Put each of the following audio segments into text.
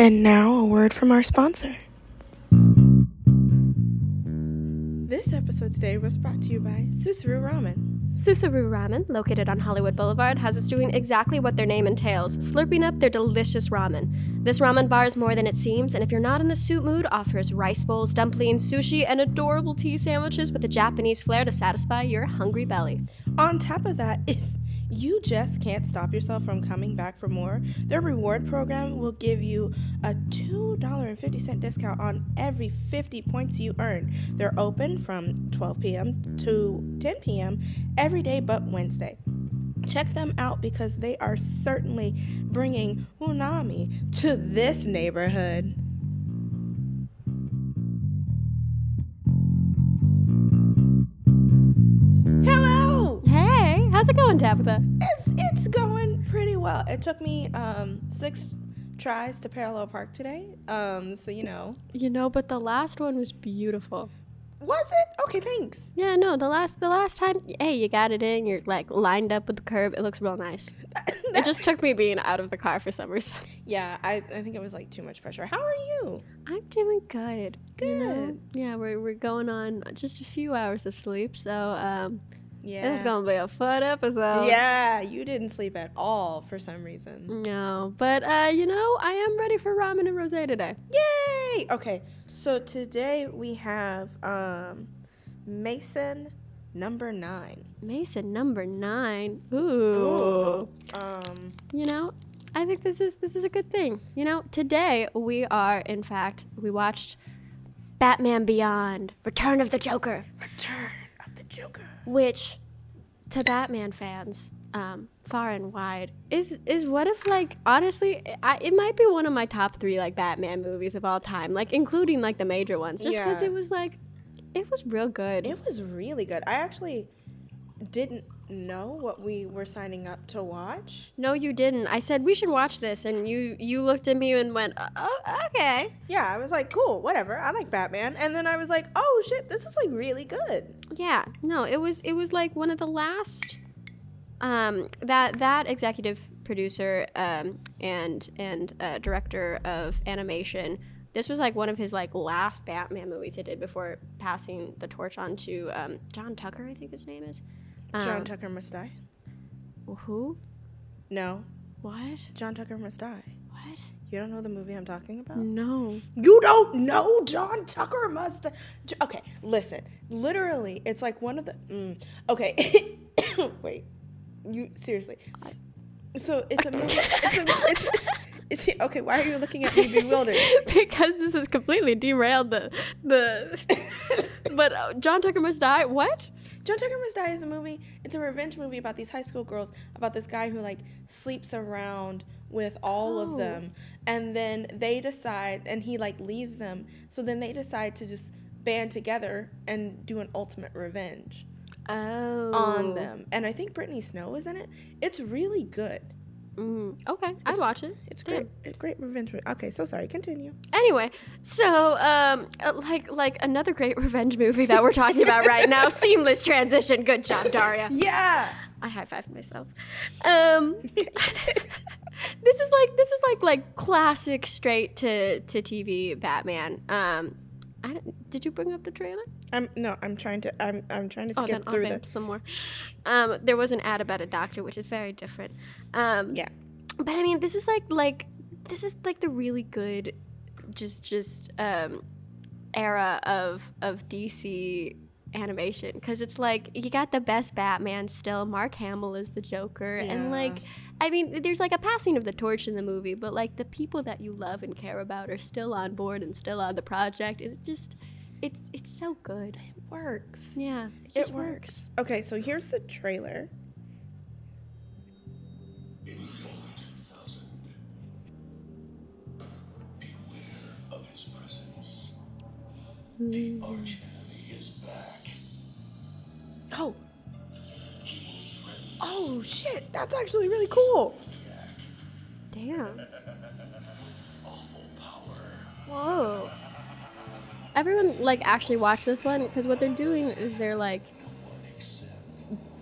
And now a word from our sponsor. This episode today was brought to you by Susaru Ramen. Susaru Ramen, located on Hollywood Boulevard, has us doing exactly what their name entails slurping up their delicious ramen. This ramen bar is more than it seems, and if you're not in the soup mood, offers rice bowls, dumplings, sushi, and adorable tea sandwiches with a Japanese flair to satisfy your hungry belly. On top of that, if you just can't stop yourself from coming back for more, their reward program will give you a $2.50 discount on every 50 points you earn. They're open from 12 p.m. to 10 p.m. every day but Wednesday. Check them out because they are certainly bringing umami to this neighborhood. It going, Tabitha? It's it's going pretty well. It took me um six tries to parallel park today. Um, so you know. You know, but the last one was beautiful. Was it? Okay, thanks. Yeah, no, the last the last time, hey, you got it in. You're like lined up with the curb. It looks real nice. it just took me being out of the car for some reason. Yeah, I, I think it was like too much pressure. How are you? I'm doing good. you know? Good. Yeah, we're we're going on just a few hours of sleep, so um, Yeah. this is gonna be a fun episode. Yeah, you didn't sleep at all for some reason. No, but uh, you know, I am ready for ramen and rosé today. Yay! Okay, so today we have um Mason number nine. Mason number nine. Ooh. Um You know, I think this is this is a good thing. You know, today we are in fact we watched Batman Beyond: Return of the Joker, Return Joker. which to Batman fans, um, far and wide, is is what if like honestly, I, it might be one of my top three like Batman movies of all time, like including like the major ones, just because Yeah. it was like, it was real good. It was really good. I actually didn't know what we were signing up to watch. no, you didn't. I said we should watch this, and you you looked at me and went, oh, okay. Yeah, I was like, cool, whatever. I like Batman. And then I was like, oh shit, this is like really good. Yeah, no, it was it was like one of the last um that that executive producer um and and uh, director of animation this was like one of his like last Batman movies he did before passing the torch on to um, John Tucker, I think his name is. Um, John Tucker must die. Who? No, What? John Tucker must die. What? You don't know the movie I'm talking about? No. You don't know John Tucker must die. Okay, listen. Literally, it's like one of the. Mm, okay, wait. You seriously. So it's a movie. It's a, it's, it's, okay, why are you looking at me bewildered? because this has completely derailed the the. but uh, John Tucker must die. What? John Tucker Must Die is a movie. It's a revenge movie about these high school girls, about this guy who like sleeps around with all Oh. of them, and then they decide, and he like leaves them. So then they decide to just band together and do an ultimate revenge Oh. on them. And I think Brittany Snow is in it. It's really good. Mm, okay, I'd watch it. It's Damn. great. It's great revenge movie. Okay, so sorry. Continue. Anyway, so um, uh, like like another great revenge movie that we're talking about right now. Seamless transition. Good job, Daria. Yeah. I high five myself. Um, this is like this is like like classic straight to to TV Batman. Um, I don't, did you bring up the trailer? I'm no. I'm trying to. I'm. I'm trying to skip Oh, then through vamp the. some more. Um, there was an ad about a doctor, which is very different. Um, Yeah. but I mean, this is like like this is like the really good, just just um, era of of DC animation because it's like you got the best Batman still. Mark Hamill is the Joker, and like I mean, there's like a passing of the torch in the movie, but like the people that you love and care about are still on board and still on the project, and it just it's it's so good. It works. Yeah, it, It just works. Okay, so here's the trailer. In fall 2000, beware of his presence. Hmm. Arch enemy is back. Oh. Oh shit! That's actually really cool. Damn. Awful power. Whoa everyone like actually watch this one because what they're doing is they're like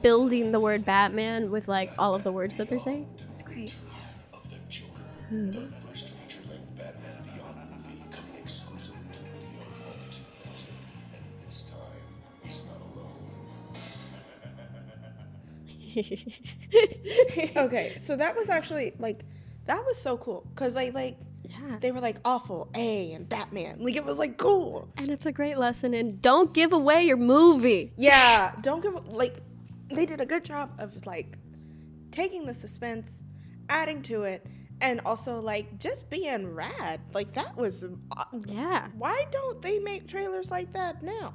building the word Batman with like all of the words that they're saying. It's great. Okay, so that was actually like that was so cool because I like yeah. they were like awful A and Batman. Like it was like cool. And it's a great lesson in don't give away your movie. Yeah, don't give like they did a good job of like taking the suspense, adding to it, and also like just being rad. Like that was. uh, Yeah. Why don't they make trailers like that now?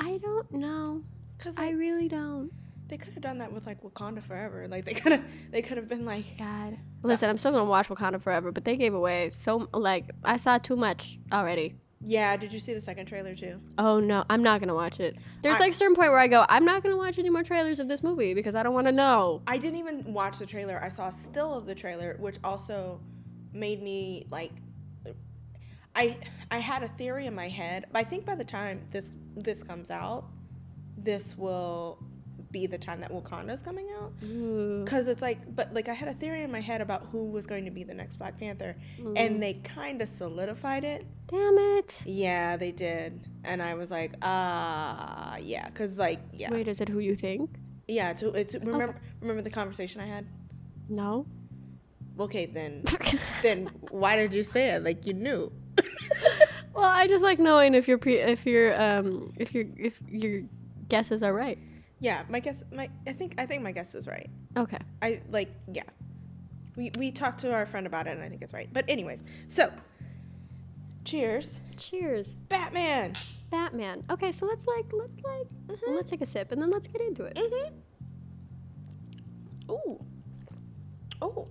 I don't know. Because I really don't. They could have done that with like Wakanda Forever. Like they could have they could have been like God. Uh, Listen, I'm still gonna watch Wakanda Forever, but they gave away so like I saw too much already. yeah. Did you see the second trailer too? Oh no, I'm not gonna watch it. There's I- like a certain point where I go, I'm not gonna watch any more trailers of this movie because I don't want to know. I didn't even watch the trailer. I saw a still of the trailer, which also made me like I I had a theory in my head. But I think by the time this this comes out, this will be the time that Wakanda's coming out. Cause it's like, but like I had a theory in my head about who was going to be the next Black Panther, and they kind of solidified it. Damn it. Yeah, they did, and I was like, ah, yeah, cause like, yeah, Wait, is it who you think? yeah. It's, it's remember remember the conversation I had. No. Okay, then then why did you say it like you knew? Well, I just like knowing if your pre- if your um if your if your guesses are right. Yeah, my guess my I think I think my guess is right. Okay. I like yeah. We we talked to our friend about it and I think it's right. But anyways, so cheers. Cheers, Batman. Batman. Okay, so let's like let's like let's take a sip and then let's get into it. Mm-hmm. Ooh. Oh,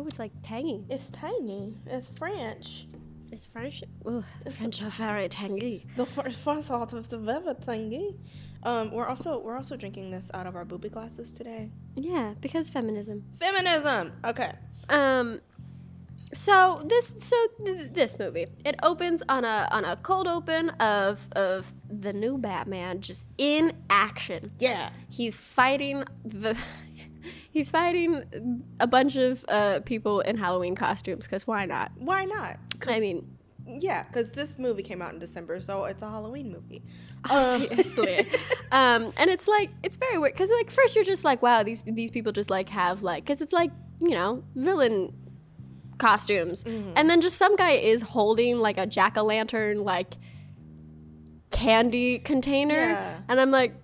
Oh, it's like tangy. it's tangy. It's French. It's French. Ooh, French are very tangy. The first out of the velvet thingy. Um, we're also we're also drinking this out of our booby glasses today. Yeah, because feminism. Feminism. Okay. Um, so this so th- this movie it opens on a on a cold open of of the new Batman just in action. Yeah. He's fighting the. He's fighting a bunch of uh, people in Halloween costumes because why not? Why not? I mean, Yeah, because this movie came out in December, so it's a Halloween movie. obviously. um, and it's like it's very weird because like first you're just like, wow, these these people just like have like because it's like you know villain costumes, and then just some guy is holding like a jack o' lantern like candy container, Yeah. and I'm like,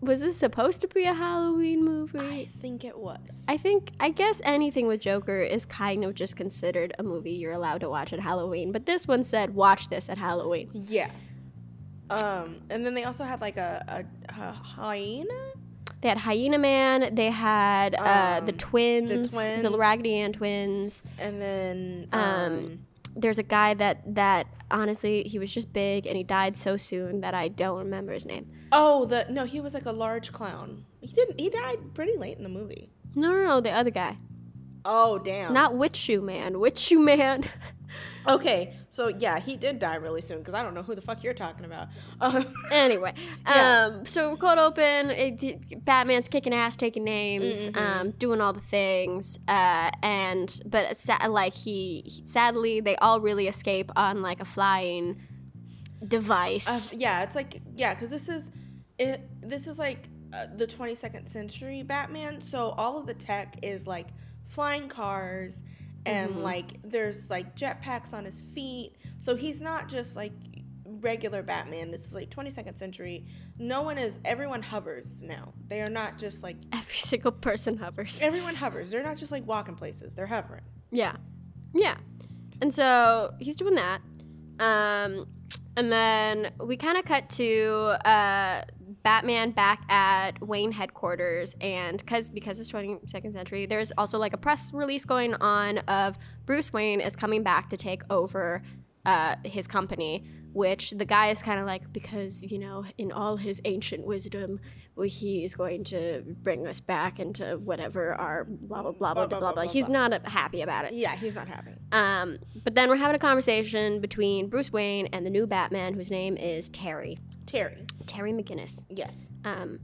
was this supposed to be a Halloween movie? I think it was. I think I guess anything with Joker is kind of just considered a movie you're allowed to watch at Halloween, but this one said watch this at Halloween. Yeah. Um, and then they also had like a, a, a hyena. They had Hyena Man. They had uh, the Um, twins, the, twins. Raggedy Ann twins. And then Um, um, There's a guy that that honestly he was just big and he died so soon that I don't remember his name. Oh the no he was like a large clown. He didn't. He died pretty late in the movie. No, no, no, the other guy, Oh damn. not Witch Shoe Man. Witch Shoe Man. okay. So yeah, he did die really soon because I don't know who the fuck you're talking about. Uh, anyway, Yeah. um, so cold open. It, Batman's kicking ass, taking names, Mm-hmm. um, doing all the things, uh, and but sa- like he, he- sadly they all really escape on like a flying device. Uh, yeah, it's like yeah, because this is it. This is like uh, the 22nd century Batman. So all of the tech is like flying cars, and like there's like jetpacks on his feet. So he's not just like regular Batman. This is like 22nd century. No one is. Everyone hovers now. They are not just like Every single person hovers. everyone hovers. They're not just like walking places. They're hovering. Yeah. Yeah. And so he's doing that. Um, and then we kind of cut to uh, Batman back at Wayne headquarters. And cause, because it's 22nd century, there's also like a press release going on of Bruce Wayne is coming back to take over uh, his company. Which the guy is kind of like, because, you know, in all his ancient wisdom, he is going to bring us back into whatever our blah, blah, blah, blah, blah, blah. blah. He's not uh, happy about it. Yeah, he's not happy. Um, but then we're having a conversation between Bruce Wayne and the new Batman, whose name is Terry. Terry. Terry McGinnis. Yes. Um,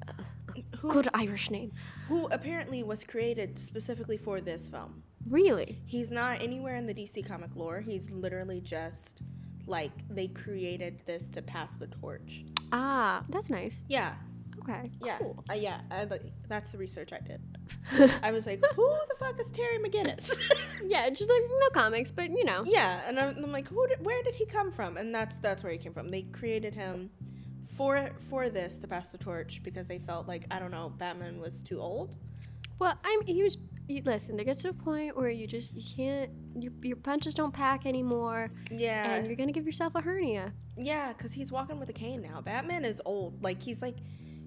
Who good Irish name. who apparently was created specifically for this film. Really? He's not anywhere in the DC comic lore. He's literally just like they created this to pass the torch. Ah, that's nice. Yeah. Okay. Yeah, Cool. uh, yeah. I, that's the research I did. I was like, who the fuck is Terry McGinnis? Yeah, just like no comics, but you know. yeah, and I'm, I'm like, who? Did, where did he come from? And that's that's where he came from. They created him for for this to pass the torch because they felt like I don't know, Batman was too old. Well, I'm. He was. You, listen, there gets to a point where you just you can't. Your, your punches don't pack anymore, Yeah, and you're gonna give yourself a hernia. Yeah, because he's walking with a cane now. Batman is old. Like, he's like,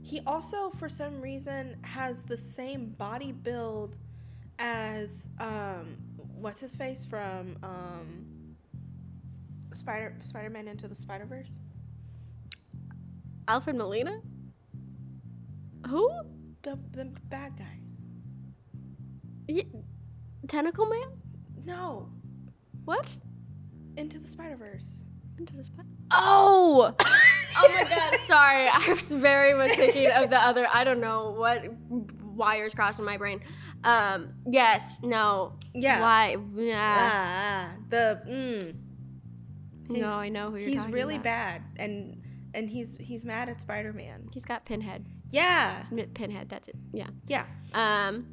he also, for some reason, has the same body build as, um, what's his face from, um, Spider Spider Man Into the Spider Verse? Alfred Molina. Who? The, the bad guy. Y- Tentacle Man? No, What? Into the Spider Verse. Into the spot. Oh! oh my god, sorry. I was very much thinking of the other, I don't know what wires crossing my brain. Um, yes, no. Yeah. Why? Yeah. Ah, the, mm. He's- no, I know who you're He's talking really about. bad, and and he's he's mad at Spider Man. He's got pinhead. Yeah, Pinhead, that's it. Yeah. yeah. Um,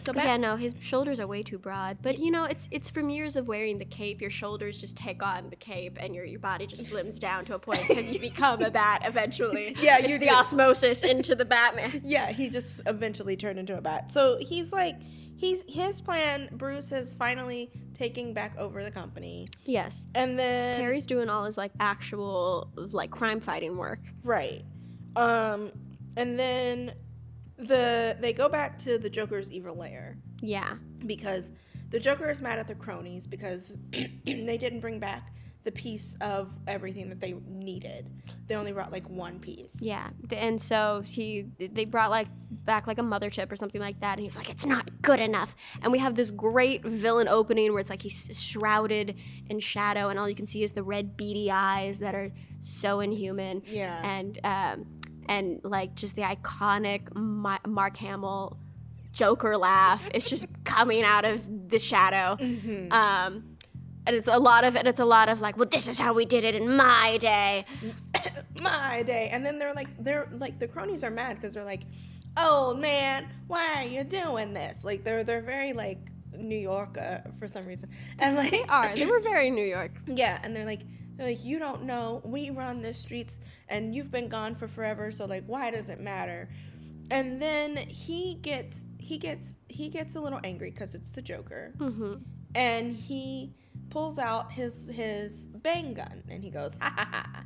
So yeah, no, his shoulders are way too broad. But you know, it's it's from years of wearing the cape. Your shoulders just take on the cape, and your your body just slims down to a point because you become a bat eventually. Yeah, it's you the do. osmosis into the Batman. Yeah, he just eventually turned into a bat. So he's like, he's his plan. Bruce is finally taking back over the company, Yes, and then Terry's doing all his like actual like crime fighting work. right, um, and then the they go back to the Joker's evil lair Yeah, because the Joker is mad at the cronies because they didn't bring back the piece of everything that they needed. They only brought like one piece. yeah, and so he they brought like back like a mother chip or something like that, and he's like, it's not good enough. And we have this great villain opening where it's like he's shrouded in shadow, and all you can see is the red beady eyes that are so inhuman. Yeah. and um, and like just the iconic Ma- Mark Hamill Joker laugh is just coming out of the shadow. Um, and it's a lot of and it's a lot of like, well, this is how we did it in my day. my day. And then they're like, they're like, the cronies are mad because they're like, oh man, why are you doing this? Like they're they're very like New York uh, for some reason, and like They are. They were very New York. yeah, and they're like. They're like you don't know. We run the streets and you've been gone for forever so like why does it matter? And then he gets he gets he gets a little angry because it's the joker. Hmm and he pulls out his his bang gun and he goes ha ha ha.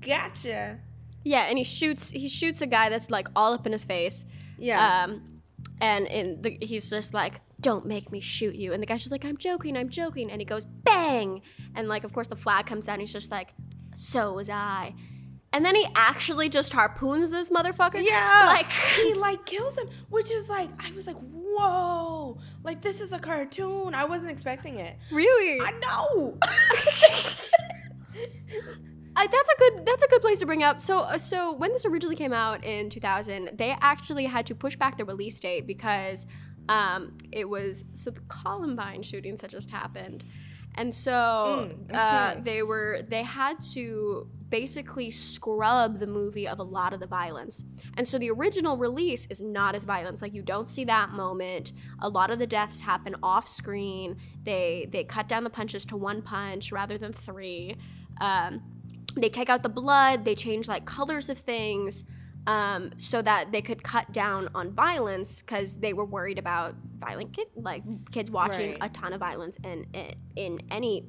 Gotcha. Yeah, and he shoots. He shoots a guy that's like all up in his face. yeah. Um, and in the, he's just like, "Don't make me shoot you." And the guy's just like, "I'm joking, I'm joking." And he goes, "Bang!" And like, of course, the flag comes down. He's just like, "So was I." And then he actually just harpoons this motherfucker. Yeah, Like, he like kills him, which is like I was like, whoa, like this is a cartoon. I wasn't expecting it. really? I know. I, that's a good that's a good place to bring up. So uh, so when this originally came out in 2000, they actually had to push back the release date because um, it was so the Columbine shootings had just happened, and so Mm, uh, they were they had to basically scrub the movie of a lot of the violence. And so the original release is not as violent. Like you don't see that moment. A lot of the deaths happen off screen. They they cut down the punches to one punch rather than three. Um, they take out the blood. They change like colors of things. Um, so that they could cut down on violence because they were worried about violent kid like kids watching Right. a ton of violence in in, in any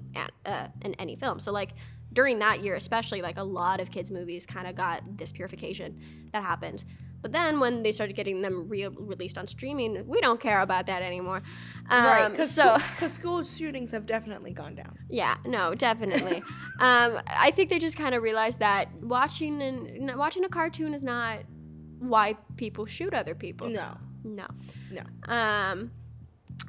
uh, in any film. So like during that year, especially like a lot of kids movies kind of got this purification that happened. But then when they started getting them re- released on streaming, we don't care about that anymore. Um, right, because so because school shootings have definitely gone down. yeah, no, definitely. um, I think they just kind of realized that watching and watching a cartoon is not why people shoot other people. No, No. no. Um,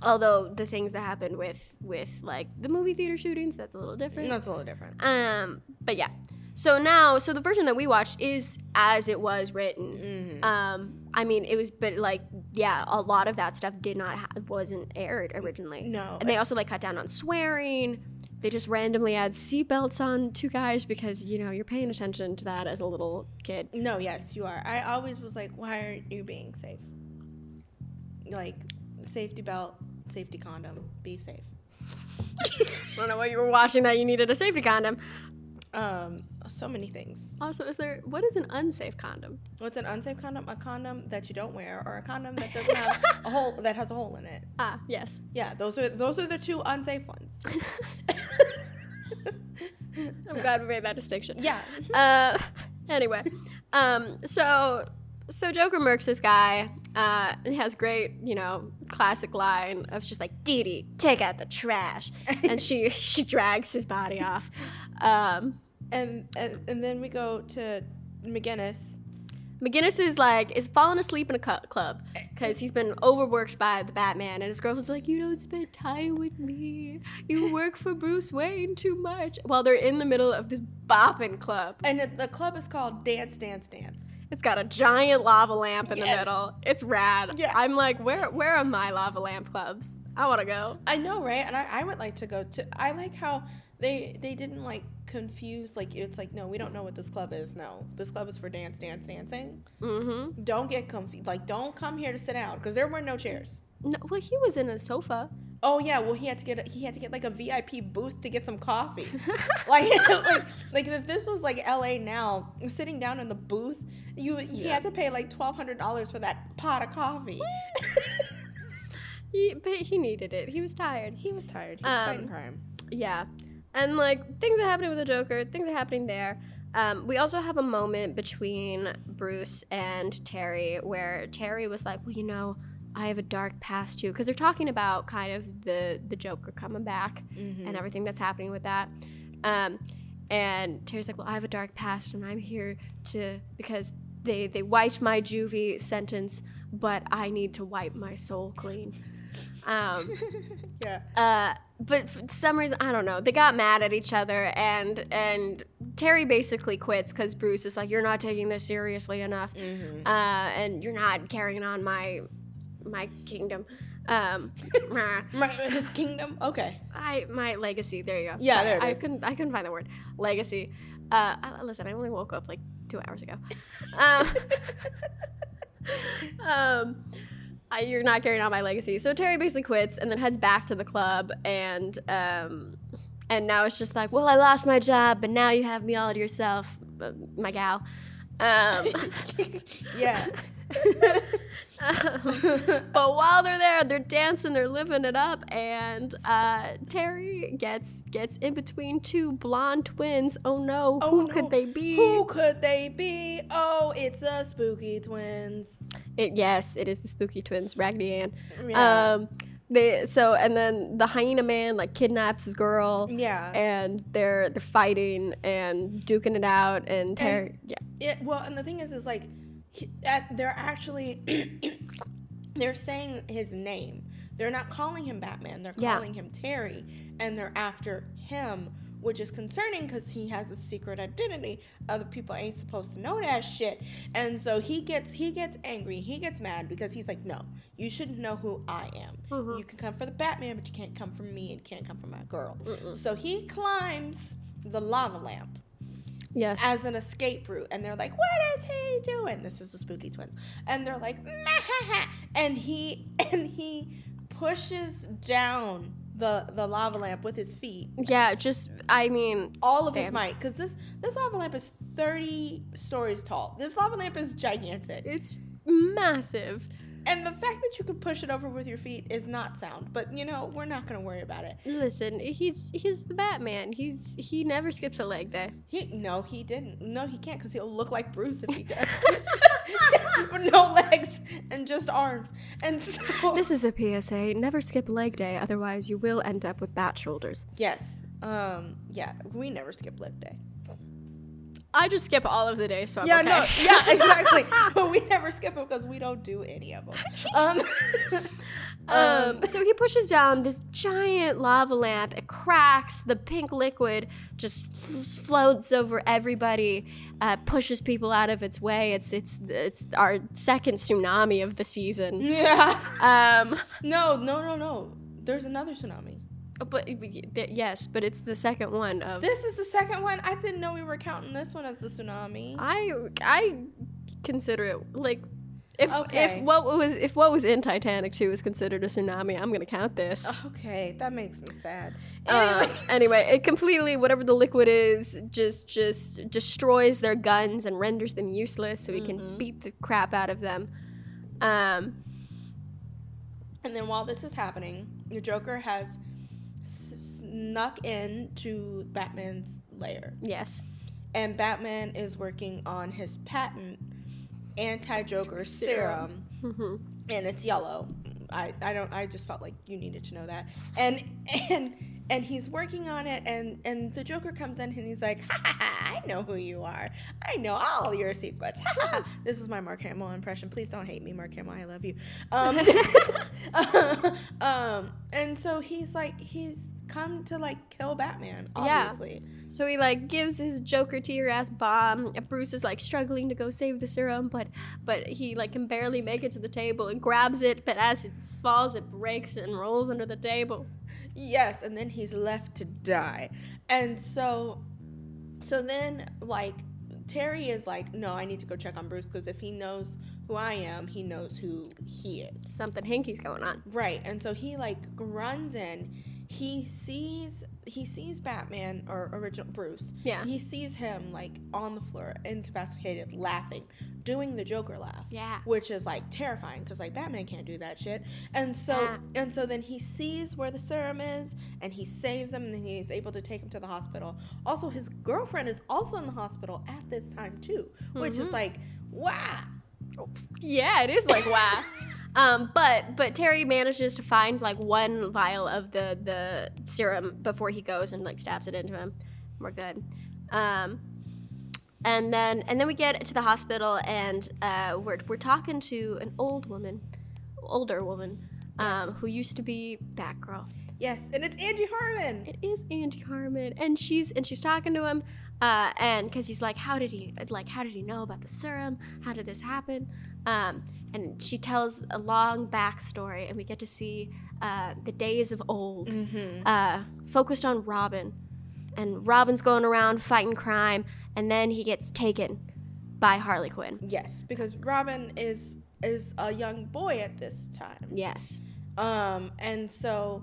although the things that happened with with like the movie theater shootings, that's a little different. That's a little different. Um, but yeah. So now, so the version that we watched is as it was written. Um, I mean, it was, but like, yeah, a lot of that stuff did not ha- wasn't aired originally. No. and they also like cut down on swearing. they just randomly add seatbelts on two guys because you know you're paying attention to that as a little kid. No, yes, you are. I always was like, why aren't you being safe? Like, safety belt, safety condom, be safe. I don't know why you were watching that you needed a safety condom. Um, so many things. Also, is there what is an unsafe condom? What's an unsafe condom? A condom that you don't wear, or a condom that doesn't have a hole that has a hole in it. Ah, yes. Yeah, those are those are the two unsafe ones. I'm glad we made that distinction. Yeah. Uh, anyway, um, so so Joker murks this guy. Uh, and has great, you know, classic line of just like Dee Dee, take out the trash, and she she drags his body off. Um, And, and and then we go to McGinnis. McGinnis is like is falling asleep in a cu- club because he's been overworked by the Batman, and his girlfriend's like, "You don't spend time with me. You work for Bruce Wayne too much." While they're in the middle of this bopping club, And the club is called Dance Dance Dance. it's got a giant lava lamp in the middle. It's rad. Yeah. I'm like, where where are my lava lamp clubs? I want to go. I know, right? And I, I would like to go to. I like how they they didn't like confuse. Like it's like no, we don't know what this club is. No, this club is for dance, dance, dancing. Mm-hmm. Don't get confused. Like don't come here to sit down because there were no chairs. No, well, he was in a sofa. Oh yeah, well he had to get a, he had to get like a VIP booth to get some coffee. like, like like if this was like LA now, sitting down in the booth, you he had to pay like twelve hundred dollars for that pot of coffee. He, but he needed it. He was tired. he was tired. He was Um, fighting crime. Yeah. And like things are happening with the Joker, things are happening there. Um, we also have a moment between Bruce and Terry where Terry was like, Well, you know, I have a dark past too. Because they're talking about kind of the, the Joker coming back and everything that's happening with that. Um, and Terry's like, Well, I have a dark past and I'm here to, because they, they wiped my juvie sentence, but I need to wipe my soul clean. Um, Yeah. uh, but for some reason, I don't know. They got mad at each other, and and Terry basically quits because Bruce is like, "You're not taking this seriously enough, uh, and you're not carrying on my my kingdom, um, My, his kingdom. Okay. I my legacy." There you go. Yeah, Sorry, there it I is. couldn't I couldn't find the word legacy. Uh, I- listen, I only woke up like two hours ago. Um, um, I, you're not carrying on my legacy. So Terry basically quits and then heads back to the club, and um, and now it's just like, well, I lost my job, but now you have me all to yourself, uh, my gal. Um, Yeah. But while they're there, they're dancing, they're living it up, and uh, Terry gets gets in between two blonde twins. Oh no, Oh, who no. could they be? Who could they be? Oh, it's the spooky twins. It, yes, it is the spooky twins, Raggedy Ann. Yeah. Um, they so and then the hyena man like kidnaps his girl. Yeah. And they're they're fighting and duking it out, and Terry, yeah, It, well, and the thing is, is like, he, they're actually, they're saying his name. They're not calling him Batman. They're Yeah. calling him Terry, and they're after him, which is concerning because he has a secret identity. Other people ain't supposed to know that shit, and so he gets he gets angry. He gets mad because he's like, no, you shouldn't know who I am. Mm-hmm. You can come for the Batman, but you can't come for me and can't come for my girl. So he climbs the lava lamp yes, as an escape route and they're like what is he doing this is the spooky twins and they're like "Meh-ha-ha." and he and he pushes down the the lava lamp with his feet yeah. Just I mean, all of his Damn. might because this this lava lamp is 30 stories tall this lava lamp is gigantic it's massive. And the fact that you can push it over with your feet is not sound but you know we're not gonna worry about it Listen, he's he's the Batman. He's he never skips a leg day. He no, he didn't. No, he can't because he'll look like Bruce if he does. No legs and just arms. And so This is a PSA. Never skip leg day, otherwise you will end up with bat shoulders. yes, um, yeah, we never skip leg day. I just skip all of the days, so I'm yeah, okay. no, yeah, exactly. but we never skip them because we don't do any of them. Um, Um, so he pushes down this giant lava lamp. It cracks. The pink liquid just floats over everybody, uh, pushes people out of its way. It's it's it's our second tsunami of the season. yeah. Um, No, no, no, no. There's another tsunami. But yes, but it's the second one of This is the second one. I didn't know we were counting this one as the tsunami. I I consider it like if Okay. if what was if what was in Titanic 2 was considered a tsunami, I'm gonna count this. Okay, that makes me sad. Uh, anyway, it completely whatever the liquid is just just destroys their guns and renders them useless, so we can beat the crap out of them. Um, And then while this is happening, the Joker has s- in to Batman's lair. yes, And Batman is working on his patent anti Joker serum. Mhm. And it's yellow. I, I don't I just felt like you needed to know that. And and and he's working on it and and the Joker comes in and he's like, ha, ha, ha, I know who you are. I know all your secrets. Ha, ha, ha." this is my Mark Hamill impression. Please don't hate me, Mark Hamill. I love you. Um, um, and so he's like, he's come to like kill Batman, obviously. Yeah. So he like gives his Joker tear ass bomb. and Bruce is like struggling to go save the serum, but but he like can barely make it to the table and grabs it. But as it falls, it breaks and rolls under the table. Yes, and then he's left to die. And so so then like Terry is like, "No, I need to go check on Bruce because if he knows who I am, he knows who he is." Something hinky's going on. Right. And so he like runs in. He sees he sees Batman or original Bruce. Yeah. He sees him like on the floor, incapacitated, laughing, doing the Joker laugh. Yeah. Which is like terrifying because like Batman can't do that shit. And so Yeah. and so then he sees where the serum is and he saves him and he's able to take him to the hospital. Also, his girlfriend is also in the hospital at this time too, which Mm-hmm. is like wow. Yeah, it is like wow. um, but but Terry manages to find like one vial of the the serum before he goes and like stabs it into him. We're good. Um, and then and then we get to the hospital and uh, we're we're talking to an old woman, older woman, um, who used to be Batgirl. Yes, and it's Angie Harmon. It is Andy Harmon, and she's and she's talking to him, uh, and because he's like, how did he like how did he know about the serum? How did this happen? Um, and she tells a long backstory, and we get to see uh, the days of old, uh, focused on Robin, and Robin's going around fighting crime, and then he gets taken by Harley Quinn. Yes, because Robin is is a young boy at this time. Yes. Um, and so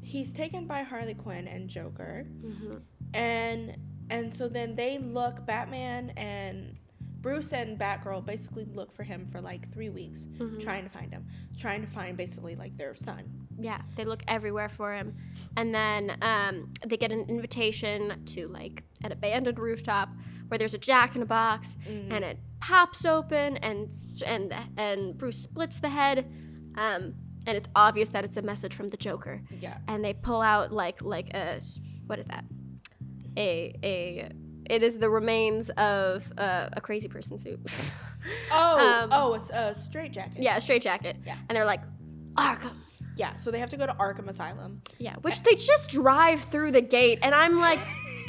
he's taken by Harley Quinn and Joker, Mm-hmm. and and so then they look Batman and Bruce and Batgirl basically look for him for like three weeks, Mm-hmm. trying to find him, trying to find basically like their son. Yeah, they look everywhere for him. And then um, they get an invitation to like an abandoned rooftop where there's a jack in a box and it pops open and and and Bruce splits the head. Um, and it's obvious that it's a message from the Joker. Yeah. And they pull out like like a what is that? A a it is the remains of uh, a crazy person suit. Oh, Um, oh, it's a straight jacket. yeah, a straight jacket. Yeah. And they're like, Arkham. yeah. So they have to go to Arkham Asylum. Yeah, which they just drive through the gate, and I'm like,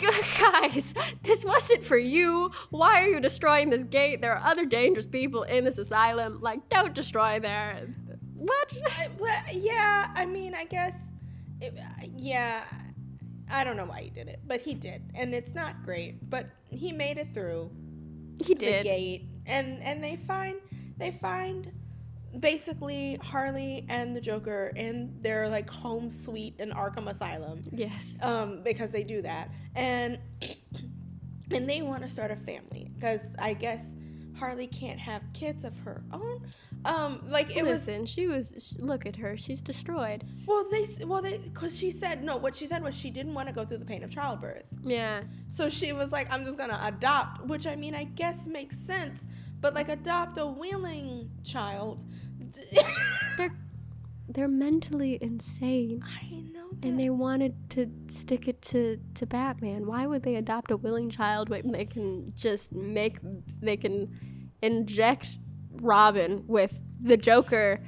guys, this wasn't for you. Why are you destroying this gate? There are other dangerous people in this asylum. Like, don't destroy there. What? I, well, yeah, I mean, I guess, it, yeah, I don't know why he did it, but he did, and it's not great. But he made it through He did the gate, and and they find they find basically Harley and the Joker in their like home suite in Arkham Asylum, Yes. um, because they do that, and and they want to start a family because I guess Harley can't have kids of her own. Um, like it was Listen, she was. Look at her. She's destroyed. Well, they well they because she said no. What she said was she didn't want to go through the pain of childbirth, Yeah. so she was like, "I'm just gonna adopt," which I mean, I guess makes sense. But like, adopt a willing child. They're they're mentally insane. I know that. And they wanted to stick it to, to Batman. Why would they adopt a willing child when they can just make they can inject Robin with the Joker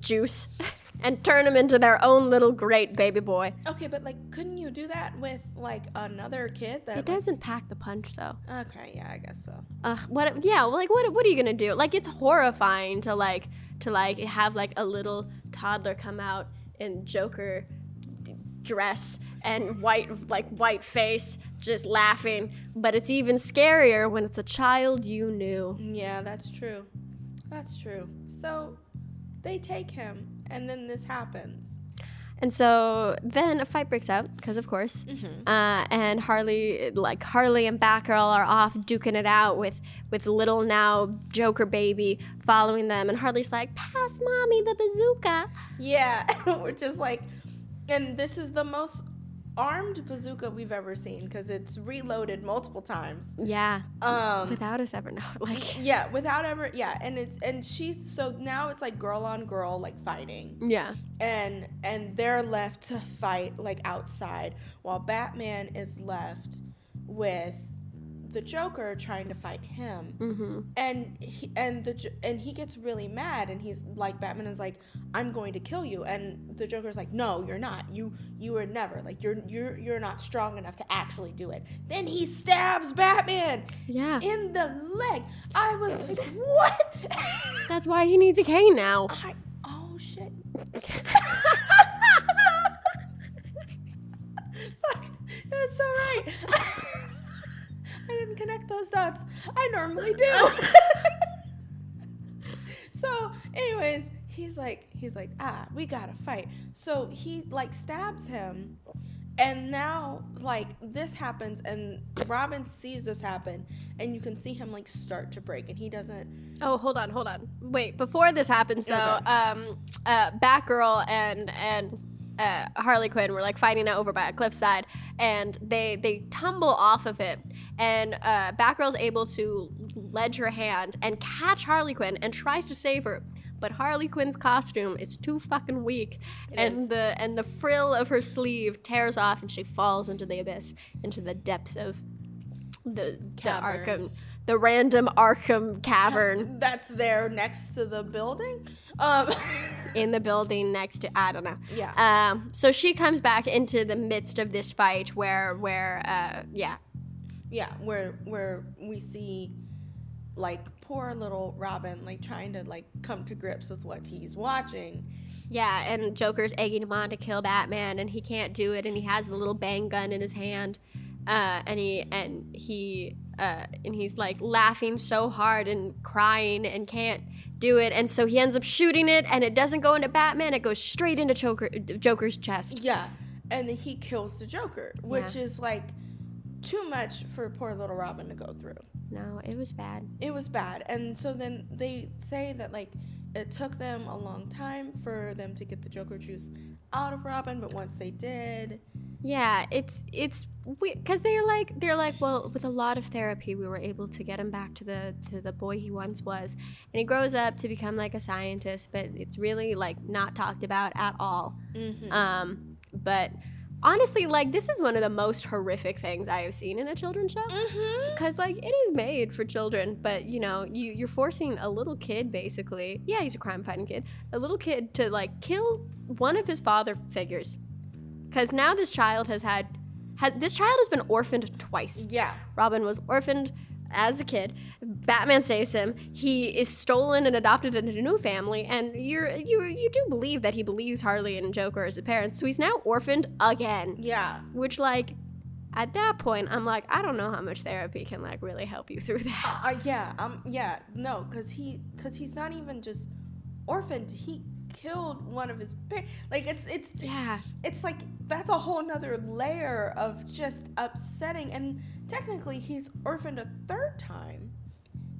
juice and turn him into their own little great baby boy. okay, but like, couldn't you do that with like another kid? That It doesn't pack the punch though. Okay, yeah, I guess so. Ugh, what? Yeah, like what? What are you gonna do? Like it's horrifying to like to like have like a little toddler come out in Joker dress and white like white face just laughing but it's even scarier when it's a child you knew Yeah, that's true. That's true. So they take him, and then this happens. And so then a fight breaks out because of course. Uh, and harley like harley and batgirl are off duking it out with with little now joker baby following them. And harley's like pass mommy the bazooka. Yeah, we're just like, and this is the most armed bazooka we've ever seen because it's reloaded multiple times. yeah. Um, without us ever know like. Yeah, without ever, yeah, and it's and she's so now it's like girl on girl like fighting, yeah. And and they're left to fight like outside while Batman is left with the Joker trying to fight him. mm-hmm. and he, and the and he gets really mad and he's like Batman is like I'm going to kill you. And the Joker's like no you're not. You you are never. Like you're you're you're not strong enough to actually do it. Then he stabs Batman yeah. in the leg. I was like what? That's why he needs a cane now. I oh shit. Fuck that's so right connect those dots I normally do so anyways he's like he's like ah we gotta fight so he like stabs him and now like this happens and robin sees this happen and you can see him like start to break and he doesn't Oh, hold on, hold on. Wait, before this happens though, Okay. um, uh, Batgirl and and uh, Harley Quinn were like fighting it over by a cliffside, and they they tumble off of it, and uh, Batgirl's able to ledge her hand and catch Harley Quinn and tries to save her. But Harley Quinn's costume is too fucking weak, and is. the and the frill of her sleeve tears off, and she falls into the abyss, into the depths of the, the Arkham, the random Arkham cavern that's there next to the building um in the building next to I don't know. Yeah. Um. So she comes back into the midst of this fight where where uh yeah yeah where where we see like poor little robin like trying to like come to grips with what he's watching yeah and Joker's egging him on to kill Batman and he can't do it and he has the little bang gun in his hand. Uh, and he and he uh, and he's like laughing so hard and crying and can't do it and so he ends up shooting it and it doesn't go into Batman it goes straight into Joker, Joker's chest. yeah and then he kills the joker which Yeah. is like too much for poor little robin to go through No, it was bad. it was bad and so then they say that like it took them a long time for them to get the joker juice out of robin but once they did Yeah, it's it's because they're like they're like well with a lot of therapy we were able to get him back to the to the boy he once was, and he grows up to become like a scientist, but it's really like not talked about at all. Mhm. Um, but honestly, like this is one of the most horrific things I have seen in a children's show. Mhm. Cause like it is made for children, but you know you you're forcing a little kid basically. Yeah, he's a crime fighting kid. A little kid to like kill one of his father figures. Cause now this child has had, has this child has been orphaned twice. yeah Robin was orphaned as a kid. Batman saves him. He is stolen and adopted into a new family, and you're you you do believe that he believes Harley and Joker as his parents. So he's now orphaned again. yeah Which like. At that point, I'm like, I don't know how much therapy can like really help you through that. Uh, yeah, um, yeah, no, cause he, cause he's not even just orphaned. He killed one of his parents. Like it's, it's, Yeah, it's like that's a whole nother layer of just upsetting. And technically, he's orphaned a third time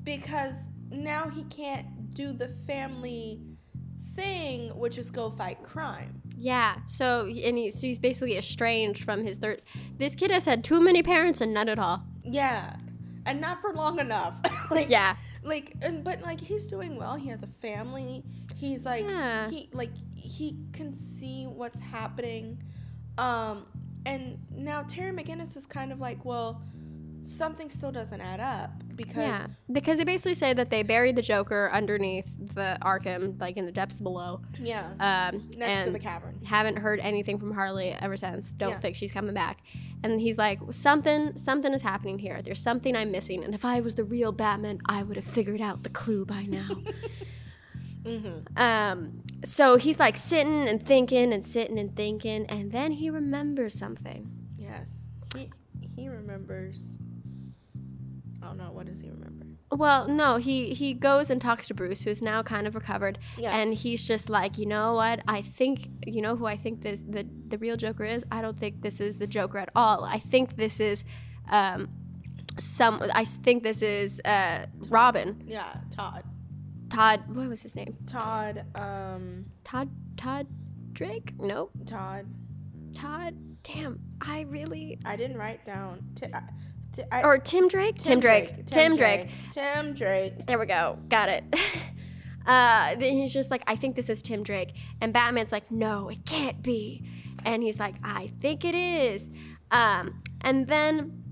because now he can't do the family thing, which is go fight crime. yeah. So and he's, he's basically estranged from his third. This kid has had too many parents and none at all. Yeah, and not for long enough. like, Yeah. like and but like he's doing well he has a family he's like Yeah. he like he can see what's happening um and now terry mcginnis is kind of like well something still doesn't add up because Yeah, because they basically say that they buried the Joker underneath the Arkham, like in the depths below. yeah, Um, next to the cavern haven't heard anything from Harley ever since. Don't Yeah. think she's coming back. And he's like, something, something is happening here. There's something I'm missing. And if I was the real Batman, I would have figured out the clue by now. Um, so he's like sitting and thinking and sitting and thinking, and then he remembers something. Yes. He he remembers. Oh no, what does he remember? Well, no, he he goes and talks to Bruce, who's now kind of recovered, Yes. and he's just like, you know what? I think you know who I think this the the real Joker is. I don't think this is the Joker at all. I think this is, um, some. I think this is uh Robin. Yeah, Todd. Todd. What was his name? Todd. Um. Todd. Todd Drake? Nope. Todd. Todd. Damn. I really. I didn't write down. T- I, t- I, Or Tim Drake. Tim, Drake. Tim Drake. Tim Drake. There we go. Got it. uh, then he's just like, I think this is Tim Drake. And Batman's like, no, it can't be. And he's like, I think it is. Um, and then,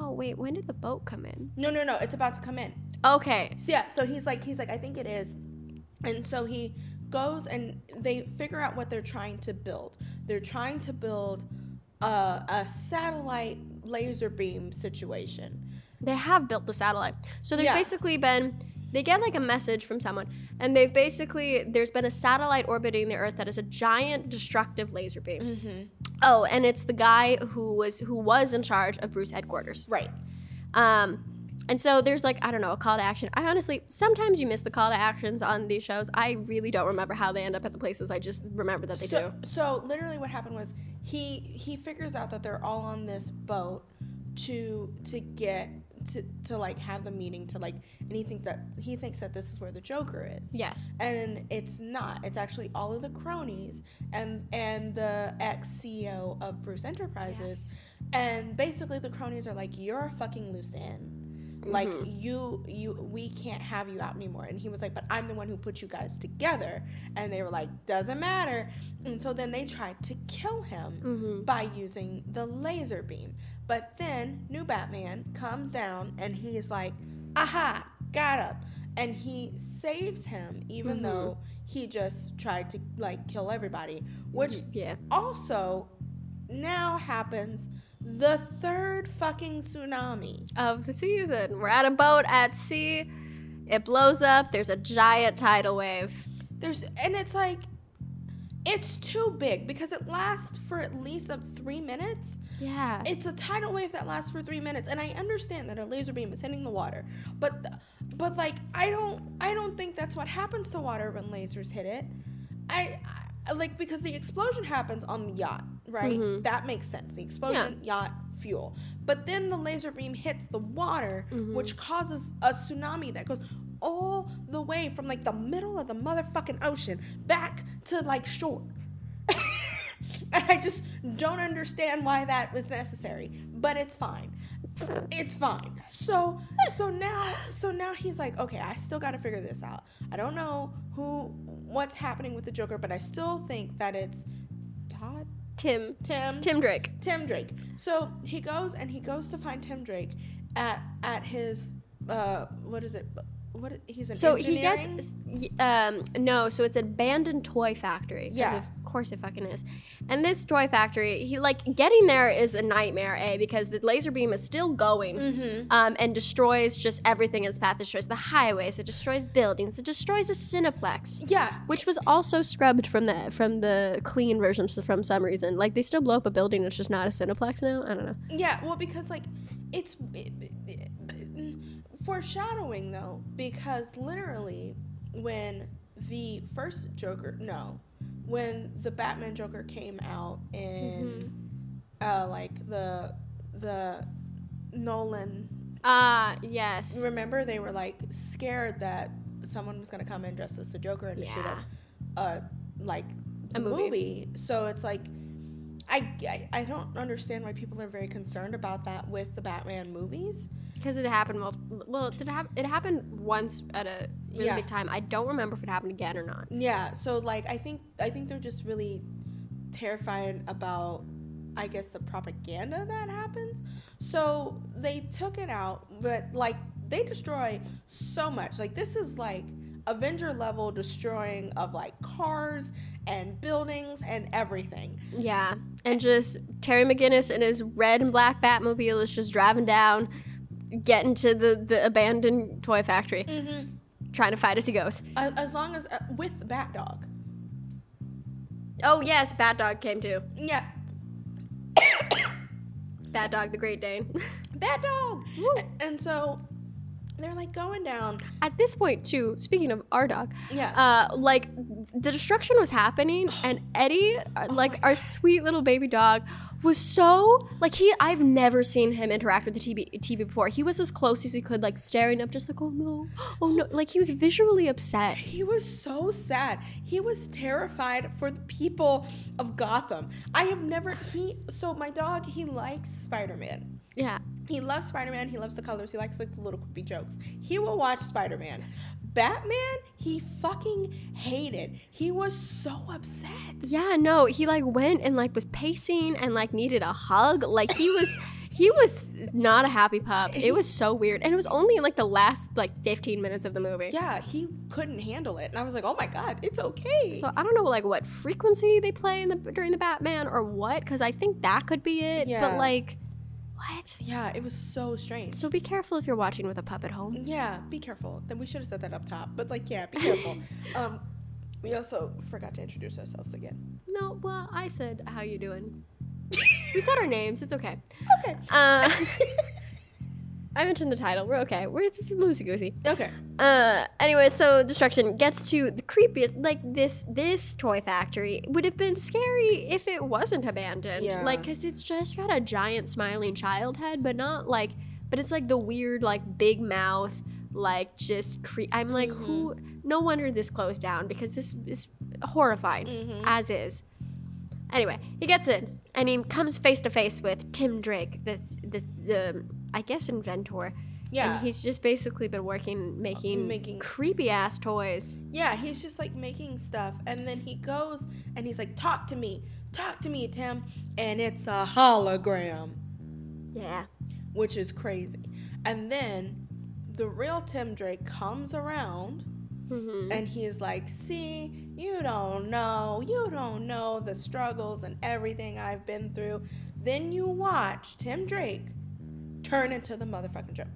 oh, wait, when did the boat come in? No, no, no. It's about to come in. Okay. So yeah, so he's like, he's like, I think it is, and so he goes and they figure out what they're trying to build. They're trying to build a, a satellite laser beam situation. They have built the satellite. So there's Yeah. basically been, they get like a message from someone. And they've basically, there's been a satellite orbiting the Earth that is a giant destructive laser beam. Oh, and it's the guy who was who was in charge of Bruce headquarters. Right. Um, and so there's like I don't know a call to action. I honestly sometimes you miss the call to actions on these shows. I really don't remember how they end up at the places. I just remember that they so, do. So literally, what happened was he he figures out that they're all on this boat to to get to to like have the meeting to like and he think that he thinks that this is where the Joker is. Yes. and it's not it's actually all of the cronies and and the ex ceo of bruce enterprises and basically the cronies are like you're a fucking loose end like mm-hmm. you you we can't have you out anymore. And he was like but i'm the one who put you guys together. And they were like doesn't matter. And so then they tried to kill him mm-hmm. by using the laser beam. But then new batman comes down and he's like aha got up. And he saves him even mm-hmm. though he just tried to like kill everybody which Yeah. also now happens the third fucking tsunami Of the season, we're at a boat at sea. It blows up. There's a giant tidal wave. there's and it's like it's too big because it lasts for at least of three minutes Yeah. it's a tidal wave that lasts for three minutes and i understand that a laser beam is hitting the water but but like i don't i don't think that's what happens to water when lasers hit it i, I like because the explosion happens on the yacht right? Mm-hmm. That makes sense. The explosion yacht fuel. But then the laser beam hits the water mm-hmm. which causes a tsunami that goes all the way from like the middle of the motherfucking ocean back to like shore. And I just don't understand why that was necessary, but it's fine. It's fine. So so now so now he's like, okay, I still got to figure this out. I don't know who what's happening with the Joker, but I still think that it's Todd, Tim. Tim, Tim Drake. Tim Drake. So he goes and he goes to find Tim Drake at at his uh what is it? What he's an So he gets um no, so it's an abandoned toy factory Yeah. Of course it fucking is. And this toy factory, he like getting there is a nightmare, a because the laser beam is still going, Mm-hmm. um, and destroys just everything in its path. It destroys the highways. It destroys buildings. It destroys a Cineplex. yeah. Which was also scrubbed from the from the clean versions from some reason. Like they still blow up a building. It's just not a Cineplex now. I don't know. Yeah, well, because like it's it, it- foreshadowing though, because literally when the first Joker, no, when the Batman Joker came out in uh, like the the Nolan, Ah, yes. remember they were like scared that someone was gonna come in dressed as the Joker and shoot up uh like A movie. movie. So it's like I, I I don't understand why people are very concerned about that with the Batman movies. Because it happened well. Well, did it happen? It happened once at a really Yeah. big time. I don't remember if it happened again or not. Yeah, so like I think I think they're just really terrified about I guess the propaganda that happens. So they took it out, but like they destroy so much. Like this is like Avenger level destroying of like cars and buildings and everything. Yeah, and just Terry McGinnis in his red and black Batmobile is just driving down, getting to the the abandoned toy factory. trying to fight as he goes. As, as long as uh, with Bat Dog. Oh yes, Bat Dog came too. Yeah, Bat Dog, the Great Dane. Bat Dog. Woo. And so they're like going down. At this point, too, speaking of our dog, Yeah. uh, like the destruction was happening, and Eddie, uh, like our sweet little baby dog, was so like he. I've never seen him interact with the TV, TV before. He was as close as he could, like staring up, just like oh no, oh no, like he was visually upset. He was so sad. He was terrified for the people of Gotham. I have never he so my dog, he likes Spider-Man. Yeah, He loves Spider-Man, he loves the colors, he likes like the little quippy jokes. He will watch Spider-Man. Batman, he fucking hated. He was so upset. yeah, no, he like went and like was pacing and like needed a hug. Like he was. He was not a happy pup. It was so weird. And it was only in like the last like 15 minutes of the movie. Yeah, he couldn't handle it. And I was like, "Oh my god, it's okay." So I don't know like what frequency they play in the during the Batman or what because I think that could be it. Yeah. But like, what? yeah, it was so strange. So be careful if you're watching with a pup at home. Yeah, be careful. Then we should have said that up top. But like, yeah, be careful. um, we also forgot to introduce ourselves again. No, well I said how you doing. we said our names. It's okay. Okay. Uh, I mentioned the title. We're okay. We're just loosey goosey. Okay. Uh, anyway, so destruction gets to the creepiest. Like this, this toy factory would have been scary if it wasn't abandoned. Yeah. Like, cause it's just got a giant smiling child head, but not like, but it's like the weird, like big mouth, like just cre- I'm like, who? No wonder this closed down because this is horrifying as is. Anyway, he gets in and he comes face to face with Tim Drake, the the, the I guess inventor. Yeah. And he's just basically been working making, Making- creepy ass toys. Yeah, he's just like making stuff, and then he goes and he's like, "Talk to me, talk to me, Tim," and it's a hologram, Yeah. which is crazy. And then the real Tim Drake comes around. Mm-hmm. And he's like, See, you don't know. You don't know the struggles and everything I've been through. Then you watch Tim Drake turn into the motherfucking Joker.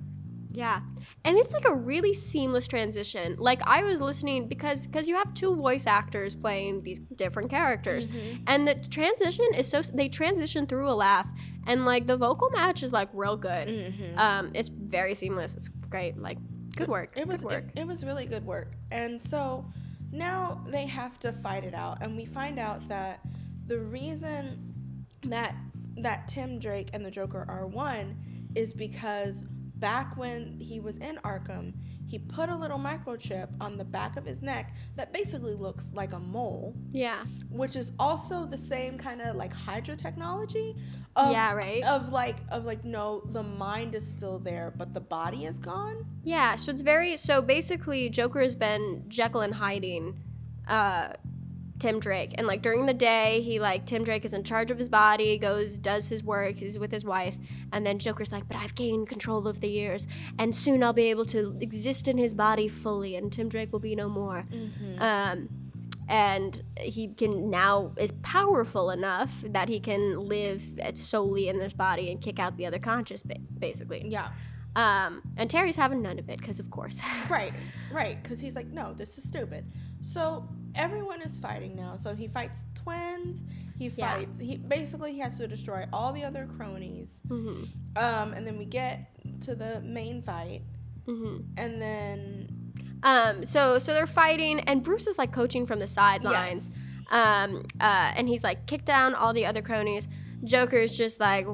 Yeah. And it's like a really seamless transition. Like I was listening because because you have two voice actors playing these different characters. And the transition is so they transition through a laugh and like the vocal match is like real good. Um it's very seamless. It's great. Like good work. It was good work. It, it was really good work. And so now they have to fight it out, and we find out that the reason that that Tim Drake and the Joker are one is because back when he was in Arkham, he put a little microchip on the back of his neck that basically looks like a mole, yeah. which is also the same kind of like Hydra technology. Of, Yeah, right. Of like of like no, the mind is still there, but the body is gone. Yeah, so it's very so basically Joker has been Jekyll and hiding uh Tim Drake. And like during the day, he like Tim Drake is in charge of his body, goes, does his work, he's with his wife, and then Joker's like, But I've gained control of the years, and soon I'll be able to exist in his body fully, and Tim Drake will be no more. Um and he can now is powerful enough that he can live solely in this body and kick out the other conscious, ba- basically. Yeah. Um, and Terry's having none of it because, of course. Right, right. Because he's like, no, this is stupid. So everyone is fighting now. So he fights twins. He Yeah. fights. He basically he has to destroy all the other cronies. hmm Um, and then we get to the main fight, hmm and then Um, so so they're fighting, and Bruce is like coaching from the sidelines. Um, uh, and he's like kick down all the other cronies. Joker's just like,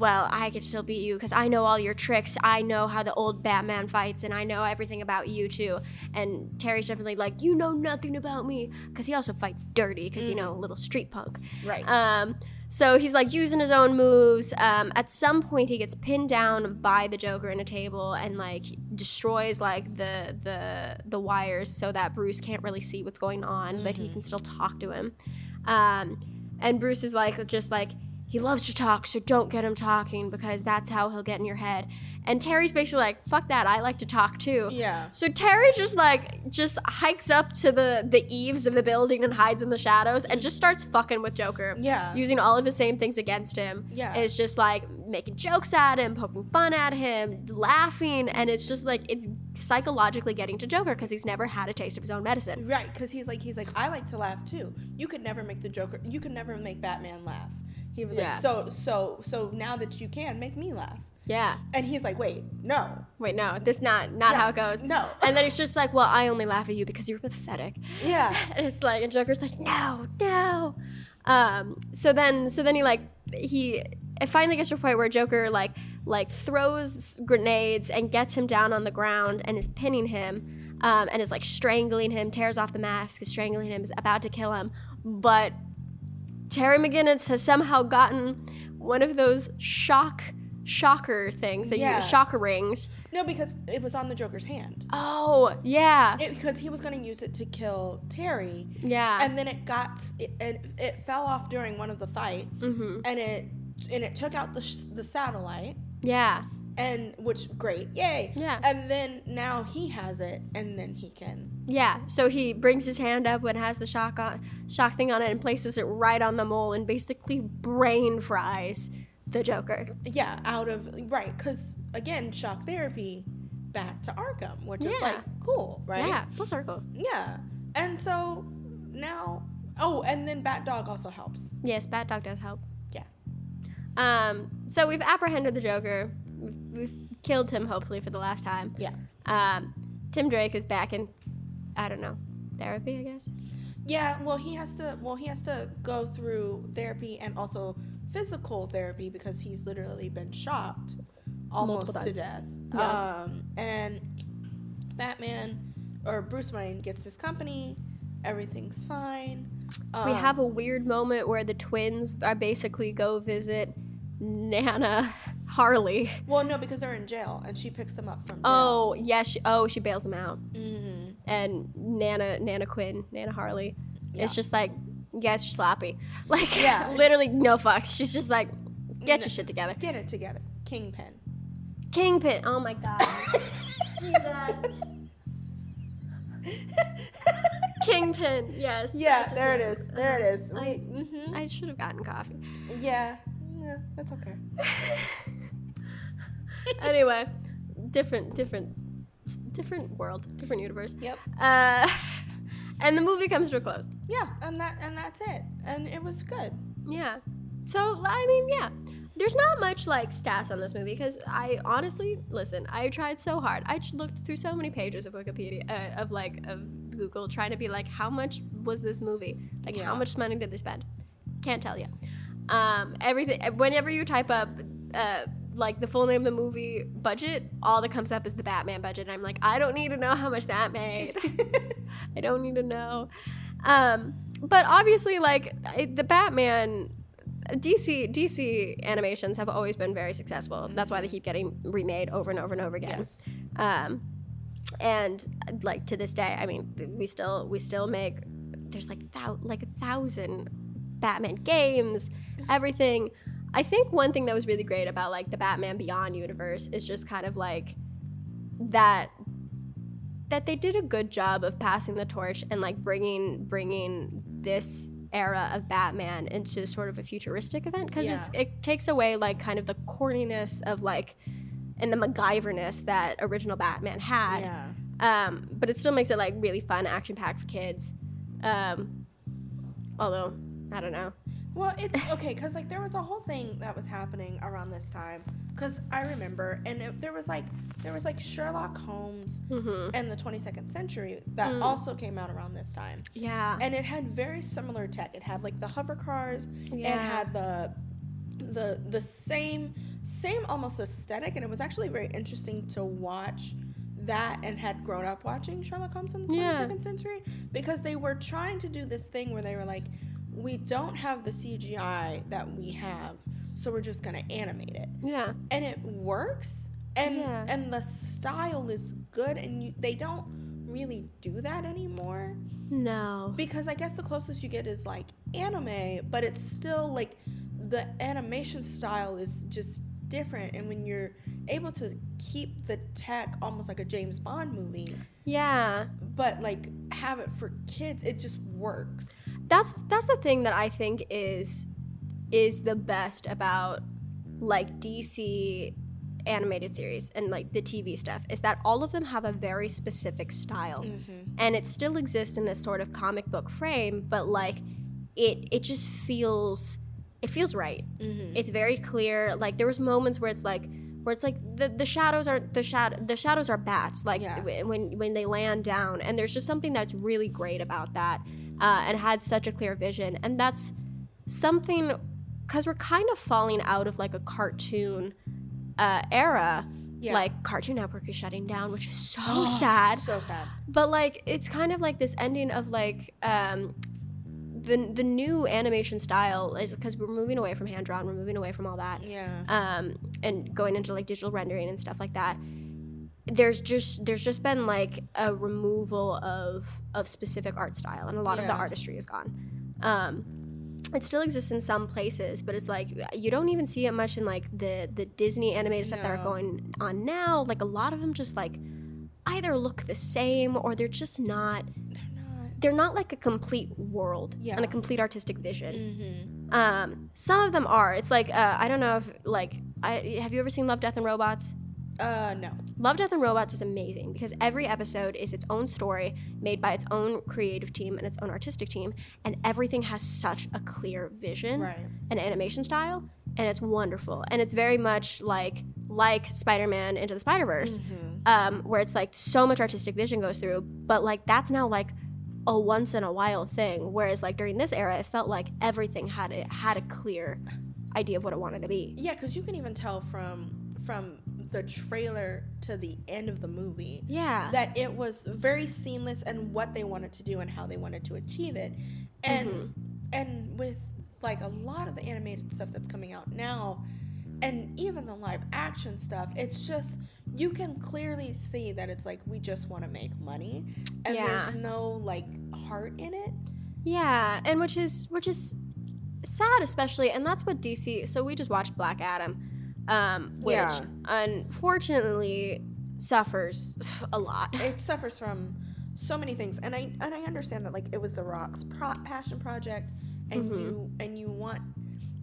well, I could still beat you because I know all your tricks. I know how the old Batman fights, and I know everything about you too. And Terry's definitely like, you know nothing about me because he also fights dirty because you know, a little street punk. right. Um, so he's like using his own moves. Um, at some point, he gets pinned down by the Joker in a table and like destroys like the the the wires so that Bruce can't really see what's going on, but he can still talk to him. Um, and Bruce is like just like he loves to talk, so don't get him talking because that's how he'll get in your head. And Terry's basically like, fuck that, I like to talk too. Yeah. So Terry just like just hikes up to the the eaves of the building and hides in the shadows and just starts fucking with Joker. Yeah. Using all of the same things against him. Yeah. And It's just like making jokes at him, poking fun at him, laughing, and it's just like it's psychologically getting to Joker because he's never had a taste of his own medicine. Right, because he's like he's like I like to laugh too. You could never make the Joker. You could never make Batman laugh. He was Yeah. like so so so now that you can make me laugh. Yeah. And he's like wait no Wait, no, this not not No, how it goes. no. And then it's just like, well, I only laugh at you because you're pathetic. yeah And it's like, and Joker's like, no, no. Um, so then, so then he like he it finally gets to a point where Joker like like throws grenades and gets him down on the ground and is pinning him, um, and is like strangling him, tears off the mask, is strangling him, is about to kill him, but Terry McGinnis has somehow gotten one of those shock shocker things that Yes. you shocker rings. no because it was on the Joker's hand. Oh yeah, It, because he was going to use it to kill Terry. yeah. and then it got it, it, it fell off during one of the fights mm-hmm. and it and it took out the, sh- the satellite yeah. and which great yay Yeah. and then now he has it and then he can Yeah, so he brings his hand up and has the shock on, shock thing on it and places it right on the mole and basically brain fries the Joker. yeah out of right because again shock therapy back to arkham which is like cool right Yeah, full circle. yeah and so now oh and then bat dog also helps Yes, Bat Dog does help. yeah Um, so we've apprehended the Joker. We've, we've killed him, hopefully, for the last time. yeah Um, Tim Drake is back in, I don't know, therapy, I guess. Yeah, well, he has to. Well, he has to go through therapy and also physical therapy because he's literally been shocked almost to death. Yeah. Um, and Batman or Bruce Wayne gets his company. Everything's fine. we Um, have a weird moment where the twins are basically go visit Nana Harley. Well, no, because they're in jail, and she picks them up from jail. Oh, yeah, she, oh, she bails them out. hmm and Nana Nana Quinn, Nana Harley. Yeah. It's just like you guys are sloppy. Like Yeah. literally no fucks. She's just like get No. your shit together. Get it together, Kingpin. Kingpin. Oh my god. Jesus. Kingpin. Yes. Yeah, there it is. There it is. I- We, hmm I should have gotten coffee. Yeah, yeah, that's okay. anyway, different different different world, different universe. Yep. Uh and the movie comes to a close. Yeah, and that and that's it. And it was good. Yeah. So I mean, yeah. There's not much like stats on this movie because I honestly listen. I tried so hard. I looked through so many pages of Wikipedia, uh, of like of Google, trying to be like, how much was this movie? Like, Yeah. how much money did they spend? Can't tell you. Um, everything. Whenever you type up, uh, like the full name of the movie budget, all that comes up is the Batman budget. And I'm like, I don't need to know how much that made. I don't need to know. Um, but obviously, like the Batman, DC DC animations have always been very successful. That's why they keep getting remade over and over and over again. Yes. Um, and like to this day, I mean, we still we still make there's like thou- like a thousand Batman games, everything. I think one thing that was really great about like the Batman Beyond universe is just kind of like that that they did a good job of passing the torch and like bringing bringing this era of Batman into sort of a futuristic event because it's it takes away like kind of the corniness of like and the MacGyverness that original Batman had. Yeah. Um, but it still makes it like really fun, action packed for kids. Um, although I don't know. Well, it's okay because like there was a whole thing that was happening around this time because I remember, and it, there was like there was like Sherlock Holmes Mm-hmm. and the 22nd Century that Mm. also came out around this time, Yeah. and it had very similar tech. It had like the hover cars, Yeah. it had the the the same same almost aesthetic, and it was actually very interesting to watch that and had grown up watching Sherlock Holmes in the 22nd Yeah. century because they were trying to do this thing where they were like, we don't have the CGI that we have, so we're just gonna animate it, yeah. and it works, and Yeah. and the style is good, and you, they don't really do that anymore No. because I guess the closest you get is like anime, but it's still like the animation style is just different and when you're able to keep the tech almost like a James Bond movie Yeah. but like have it for kids it just works that's that's the thing that I think is is the best about like DC animated series and like the TV stuff is that all of them have a very specific style. Mm-hmm. And it still exists in this sort of comic book frame but like it it just feels it feels right. Mm-hmm. It's very clear. Like there was moments where it's like where it's like the, the shadows are the shadow the shadows are bats like Yeah. w- when when they land down. And there's just something that's really great about that uh, and had such a clear vision. And that's something because we're kind of falling out of like a cartoon uh, era. Yeah. like cartoon network is shutting down which is so sad so sad. but like it's kind of like this ending of like um the the new animation style is because we're moving away from hand drawn we're moving away from all that yeah. um and going into like digital rendering and stuff like that there's just there's just been like a removal of of specific art style and a lot of the artistry is gone. Um it still exists in some places but it's like you don't even see it much in like the the disney animated stuff that are going on now. Like a lot of them just like either look the same or they're just not they're not they're not like a complete world Yeah. and a complete artistic vision. Mm-hmm. um some of them are. It's like uh, i don't know if like I, have you ever seen love death and robots uh no Love, Death, and Robots is amazing because every episode is its own story made by its own creative team and its own artistic team, and everything has such a clear vision Right. and animation style, and it's wonderful. And it's very much like like Spider-Man Into the Spider-Verse, Mm-hmm. um, where it's like so much artistic vision goes through, but like that's now like a once in a while thing. Whereas like during this era, it felt like everything had it had a clear idea of what it wanted to be. Yeah, because you can even tell from from the trailer to the end of the movie Yeah. that it was very seamless and what they wanted to do and how they wanted to achieve it. And Mm-hmm. and with like a lot of the animated stuff that's coming out now and even the live action stuff, it's just you can clearly see that it's like we just want to make money and Yeah. there's no like heart in it. Yeah, and which is which is sad, especially, and that's what DC. So we just watched Black Adam, um, which Yeah. unfortunately suffers a lot. it suffers from so many things and i and i understand that like it was the rock's pro- passion project and Mm-hmm. you and you want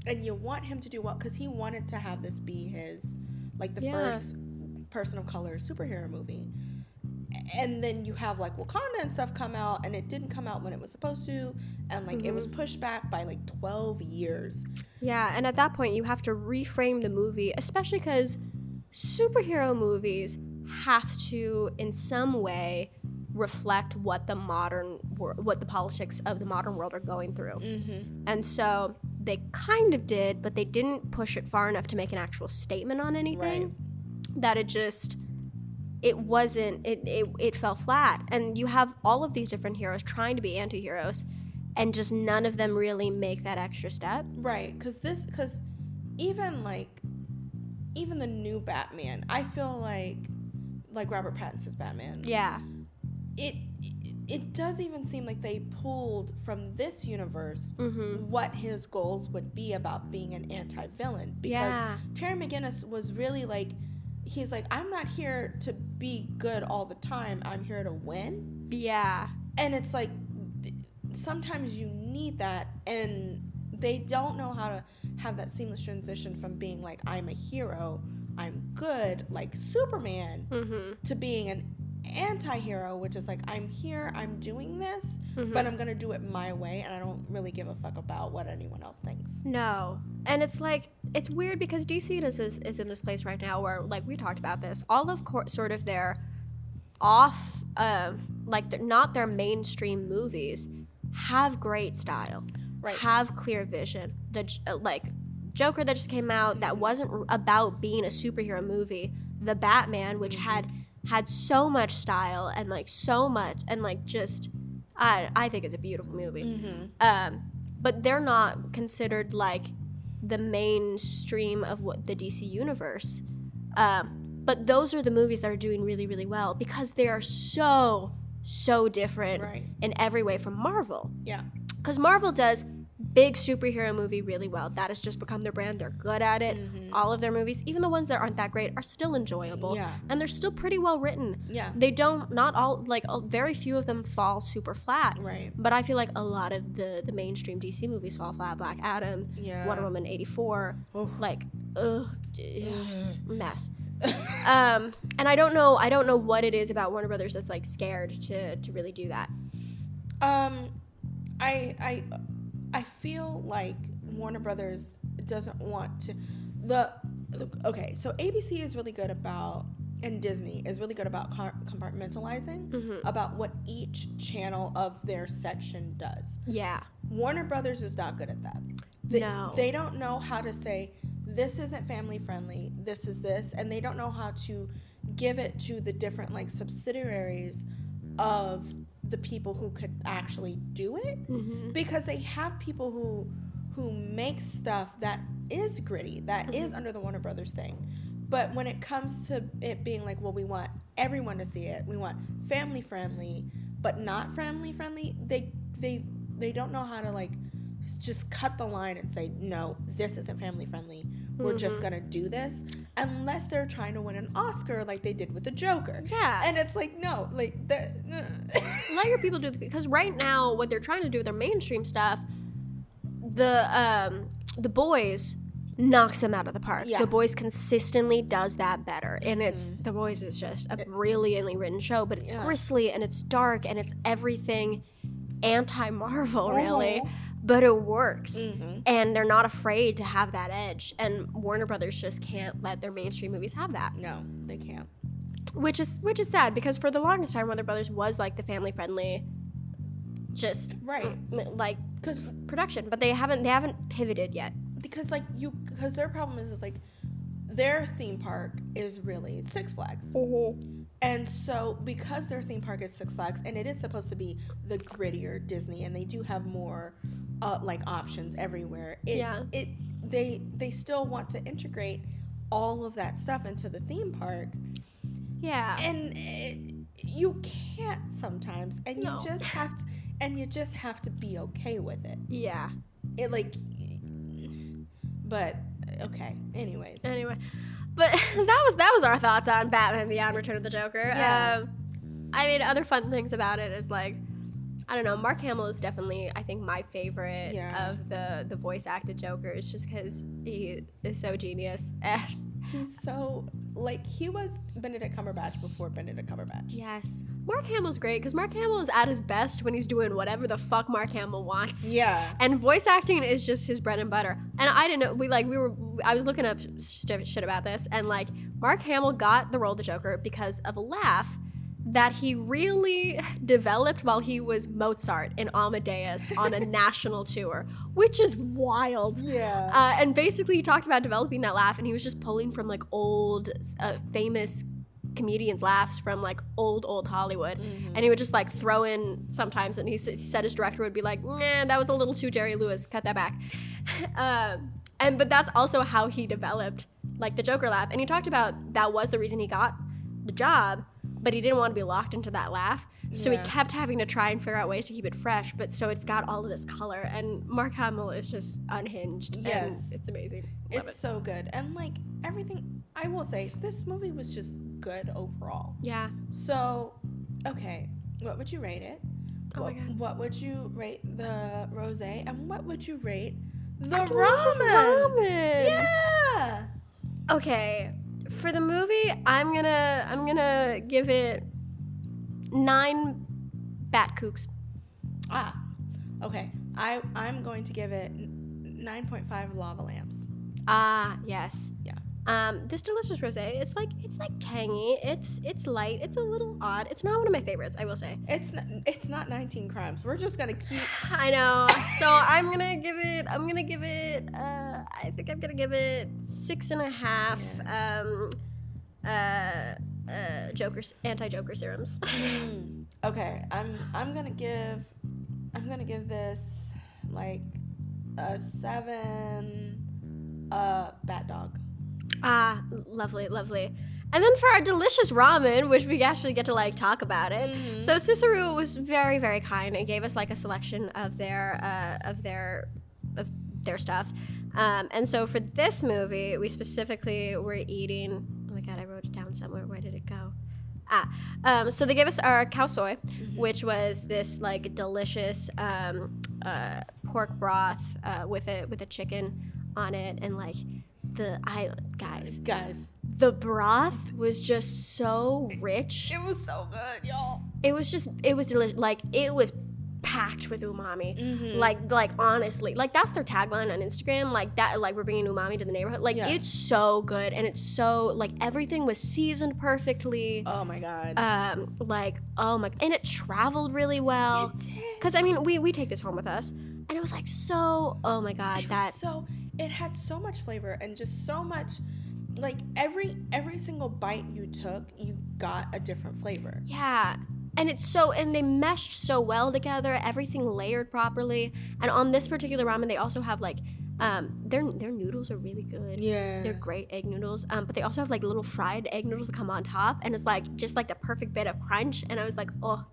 and you want him to do well because he wanted to have this be his like the Yeah. first person of color superhero movie and then you have like wakanda and stuff come out and it didn't come out when it was supposed to and like it Mm-hmm. was pushed back by like 12 years Yeah, and at that point, you have to reframe the movie, especially because superhero movies have to, in some way, reflect what the modern wor- what the politics of the modern world are going through. mm-hmm. And so they kind of did, but they didn't push it far enough to make an actual statement on anything. That it just it wasn't it, it it fell flat. And you have all of these different heroes trying to be anti-heroes and just none of them really make that extra step. Right, because this, because even like, even the new Batman, I feel like, like Robert Pattinson's Batman. Yeah. It, it does even seem like they pulled from this universe Mhm. what his goals would be about being an anti-villain. Because Yeah. Terry McGinnis was really like, he's like, I'm not here to be good all the time. I'm here to win Yeah. and it's like sometimes you need that and they don't know how to have that seamless transition from being like i'm a hero i'm good like superman Mm-hmm. to being an anti-hero which is like i'm here i'm doing this but i'm gonna do it my way and i don't really give a fuck about what anyone else thinks No. And it's like, it's weird because DC is, is, is in this place right now where, like, we talked about this, all of cour sort of their off, uh, like, they're not their mainstream movies have great style, Right. have clear vision. The, uh, like, Joker that just came out that wasn't about being a superhero movie. The Batman, which had had so much style and like so much and like just I I think it's a beautiful movie. Um, but they're not considered like the mainstream of what the DC universe. Um, but those are the movies that are doing really really well because they are so so different Right. in every way from Marvel yeah because Marvel does big superhero movie really well. That has just become their brand. They're good at it. All of their movies, even the ones that aren't that great, are still enjoyable. Yeah. And they're still pretty well written. Yeah. They don't, not all, like, very few of them fall super flat. Right. But I feel like a lot of the the mainstream DC movies fall flat. Black Adam, Yeah. Wonder Woman 84, Oof. like, ugh, d- mess. um, and I don't know, I don't know what it is about Warner Brothers that's like scared to to really do that. Um, I I I feel like Warner Brothers doesn't want to the okay. So ABC is really good about and Disney is really good about compartmentalizing Mm-hmm. about what each channel of their section does. Yeah. Warner Brothers is not good at that. They, No. They don't know how to say this isn't family friendly. This is this, and they don't know how to give it to the different like subsidiaries of the people who could actually do it Mm-hmm. because they have people who who make stuff that is gritty that is Mm-hmm. under the Warner Brothers thing. But when it comes to it being like, well, we want everyone to see it. We want family friendly, but not family friendly. They they they don't know how to like just cut the line and say, no, this isn't family friendly. We're Mm-hmm. just gonna do this, unless they're trying to win an Oscar like they did with the Joker. Yeah. and it's like no, like that. Let your people do the because right now what they're trying to do with their mainstream stuff, the um the boys knocks them out of the park. Yeah. The boys consistently does that better. And it's the boys is just a brilliantly written show, but it's Yeah. gristly and it's dark and it's everything anti Marvel really. But it works. Mhm. And they're not afraid to have that edge. And Warner Brothers just can't let their mainstream movies have that. No, they can't. Which is which is sad because for the longest time Warner Brothers was like the family friendly just Right. like Because production, but they haven't they haven't pivoted yet. because like you because their problem is is like their theme park is really Six Flags. And so because their theme park is Six Flags and it is supposed to be the grittier Disney and they do have more uh, like options everywhere. It, Yeah. It they they still want to integrate all of that stuff into the theme park Yeah. and it, you can't sometimes and No. you just have to and you just have to be okay with it. Yeah. It like but okay. Anyways. Anyway, but that was that was our thoughts on Batman Beyond: Return of the Joker. Yeah. Um, I mean, other fun things about it is like, I don't know. Mark Hamill is definitely, I think, my favorite Yeah. of the the voice acted Jokers, just because he is so genius. And He's so like he was Benedict Cumberbatch before Benedict Cumberbatch. yes, Mark Hamill's great because Mark Hamill is at his best when he's doing whatever the fuck Mark Hamill wants. Yeah. And voice acting is just his bread and butter. And I didn't know we like we were I was looking up shit about this and like Mark Hamill got the role of the Joker because of a laugh that he really developed while he was Mozart in Amadeus on a national tour, which is wild. Yeah. Uh, and basically, he talked about developing that laugh, and he was just pulling from like old, uh, famous comedians' laughs from like old, old Hollywood. And he would just like throw in sometimes, and he, he said his director would be like, "Nah, that was a little too Jerry Lewis. Cut that back." um, and but that's also how he developed like the Joker laugh, and he talked about that was the reason he got the job, but he didn't want to be locked into that laugh. So Yeah. he kept having to try and figure out ways to keep it fresh, but so it's got all of this color. And Mark Hamill is just unhinged. Yes. it's amazing. Love it's it. so good. And like everything I will say, this movie was just good overall. Yeah. So, okay, what would you rate it? Oh what, my God. what would you rate the rose and what would you rate the ramen? ramen. Yeah. Okay, for the movie, I'm gonna I'm gonna give it nine bat kooks. Ah. Okay. I I'm going to give it 9.5 lava lamps. Ah, yes. Yeah. Um, this delicious rosé, it's like it's like tangy. It's it's light. It's a little odd. It's not one of my favorites, I will say. It's not, it's not 19 crimes. We're just to keep I know. So I'm gonna give it. I'm gonna give it. Uh, I think I'm gonna give it six and a half. Um, uh, uh, Joker's anti-Joker serums. Okay, I'm I'm gonna give I'm gonna give this like a seven uh bat dog. ah, lovely, lovely. And then for our delicious ramen, which we actually get to like talk about it. Mhm. So Susaru was very, very kind and gave us like a selection of their uh, of their of their stuff. Um, and so for this movie, we specifically were eating. Oh my god, I wrote it down somewhere. Where did it go? Ah, um, so they gave us our cow soy, which was this like delicious um, uh, pork broth uh, with a with a chicken on it, and like the I guys, Guys, the broth was just so rich. it was so good, y'all. It was just it was delicious. Like it was packed with umami. Like like honestly, like that's their tagline on Instagram. Like that, like we're bringing umami to the neighborhood. Like Yeah. it's so good, and it's so like everything was seasoned perfectly. Oh my god. Um, like oh my, and it traveled really well. It did. Cause I mean, we we take this home with us, and it was like so. Oh my god, It was that so it had so much flavor and just so much like every every single bite you took you got a different flavor Yeah. And it's so and they meshed so well together, everything layered properly. And on this particular ramen they also have like um their their noodles are really good. yeah They're great egg noodles. Um but they also have like little fried egg noodles that come on top and it's like just like the perfect bit of crunch and I was like, "Oh,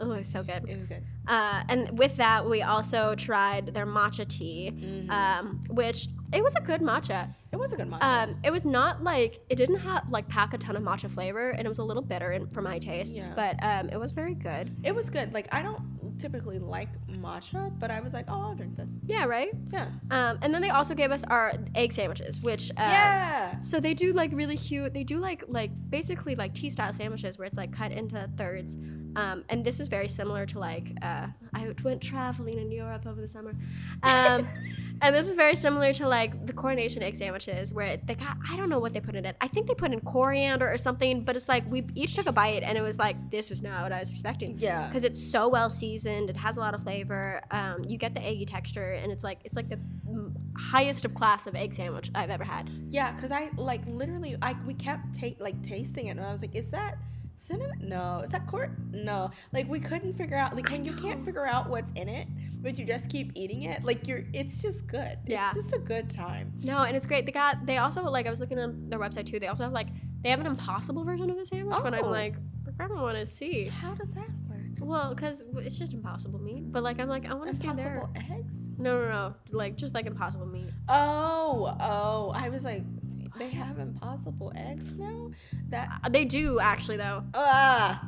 oh, it's so good." it was good Uh, and with that, we also tried their matcha tea, Mm-hmm. um, which it was a good matcha. it was a good matcha Um, it was not like it didn't have like pack a ton of matcha flavor, and it was a little bitter in, for my tastes, Yeah. but um, it was very good. it was good like i don't typically like matcha but i was like oh i'll drink this Yeah, right. yeah Um, and then they also gave us our egg sandwiches, which uh, yeah So they do like really cute. They do like like basically like tea style sandwiches where it's like cut into thirds. Um, and this is very similar to like uh, I went traveling in Europe over the summer. Um, and this is very similar to like the coronation egg sandwiches where they got I don't know what they put in it. I think they put in coriander or something. But it's like we each took a bite and it was like this was not what I was expecting. Yeah. Because it's so well seasoned. It has a lot of flavor. Um, you get the eggy texture and it's like it's like the highest of class of egg sandwich I've ever had. yeah because i like literally i we kept ta- like tasting it and i was like is that cinnamon no is that court no like we couldn't figure out like when you can't figure out what's in it but you just keep eating it like you're it's just good Yeah. it's just a good time No, and it's great. They got they also like I was looking on their website too. They also have like they have an impossible version of the sandwich, but I'm Oh. like I kind of want to see. how does that work Well, because it's just impossible meat. But like I'm like I want to see their impossible eggs no no no like just like impossible meat. oh oh i was like they have impossible eggs now that Uh, They do actually though. ah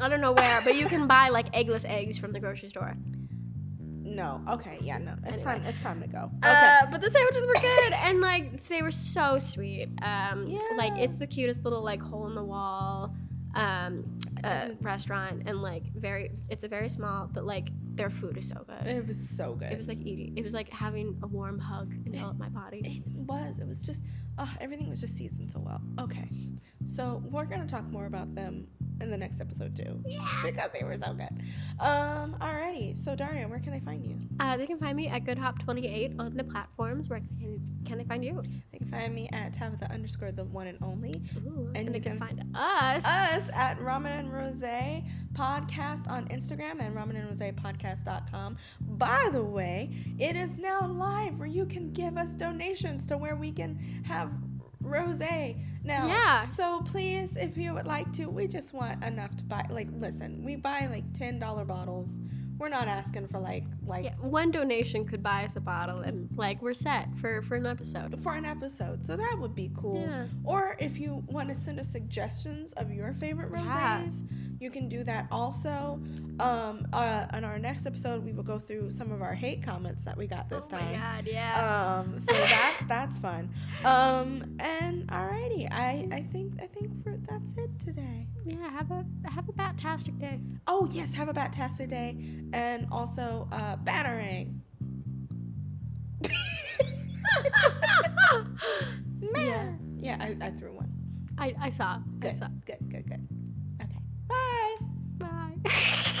I don't know where, but you can buy like eggless eggs from the grocery store. no okay yeah no it's Anyway. time it's time to go okay Uh, but the sandwiches were good and like they were so sweet. Um, like it's the cutest little like hole in the wall um, uh, restaurant and like very it's a very small but like their food is so good. it was so good It was like eating. It was like having a warm hug envelop my body. It was. It was just, uh, everything was just seasoned so well. Okay. So we're to talk more about them in the next episode too. Yeah. Because they were so good. Um, alrighty. So Daria, where can they find you? Uh, they can find me at GoodHop28 on the platforms. Where can, can they find you? They can find me at Tabitha underscore the one and only. Ooh, And and, they you can, can find us. Us at Ramen and Rose podcast on Instagram and Ramen and Rose podcast.com. By the way, it is now live where you can give us donations to where we can have rose now. Yeah. So please, if you would like to, we just want enough to buy. Like, listen, we buy like ten dollar bottles. We're not asking for like like Yeah, one donation could buy us a bottle, and like we're set for for an episode. for an episode. So that would be cool. Yeah. Or if you want to send us suggestions of your favorite Yeah. rosés, you can do that also. Um, uh, on our next episode, we will go through some of our hate comments that we got this time. oh time. my god, yeah. Um, so that that's fun. Um, and alrighty, I I think I think we're, that's it today. yeah, have a have a bat-tastic day. Oh yes, have a bat-tastic day, and also uh, battering. yeah, yeah I, I threw one. I, I saw. Good. I saw. Good, good, good. Okay. Bye. Bye.